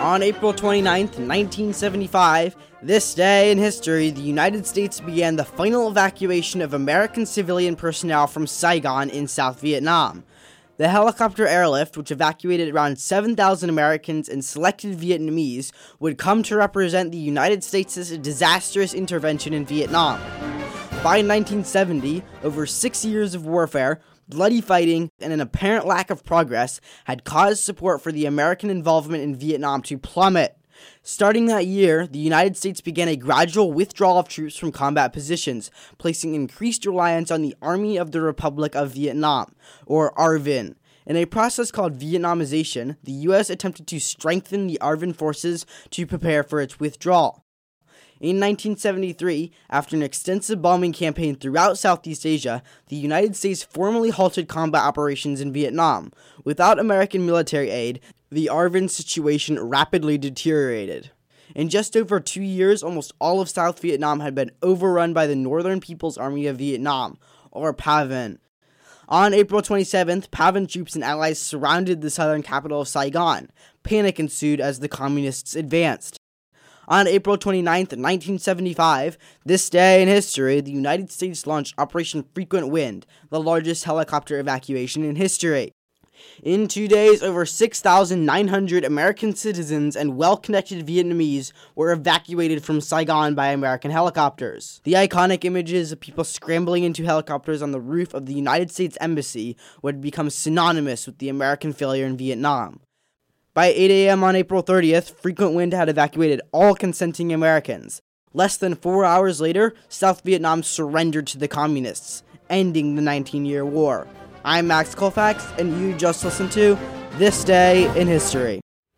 On April 29, 1975, this day in history, the United States began the final evacuation of American civilian personnel from Saigon in South Vietnam. The helicopter airlift, which evacuated around 7,000 Americans and selected Vietnamese, would come to represent the United States' disastrous intervention in Vietnam. By 1970, over six years of warfare, bloody fighting, and an apparent lack of progress had caused support for the American involvement in Vietnam to plummet. Starting that year, the United States began a gradual withdrawal of troops from combat positions, placing increased reliance on the Army of the Republic of Vietnam, or ARVN. In a process called Vietnamization, the U.S. attempted to strengthen the ARVN forces to prepare for its withdrawal. In 1973, after an extensive bombing campaign throughout Southeast Asia, the United States formally halted combat operations in Vietnam. Without American military aid, the ARVN situation rapidly deteriorated. In just over two years, almost all of South Vietnam had been overrun by the Northern People's Army of Vietnam, or PAVN. On April 27th, PAVN troops and allies surrounded the southern capital of Saigon. Panic ensued as the communists advanced. On April 29, 1975, this day in history, the United States launched Operation Frequent Wind, the largest helicopter evacuation in history. In two days, over 6,900 American citizens and well connected Vietnamese were evacuated from Saigon by American helicopters. The iconic images of people scrambling into helicopters on the roof of the United States Embassy would become synonymous with the American failure in Vietnam. By 8 a.m. on April 30th, Frequent Wind had evacuated all consenting Americans. Less than four hours later, South Vietnam surrendered to the Communists, ending the 19 year war. I'm Max Colfax, and you just listened to This Day in History.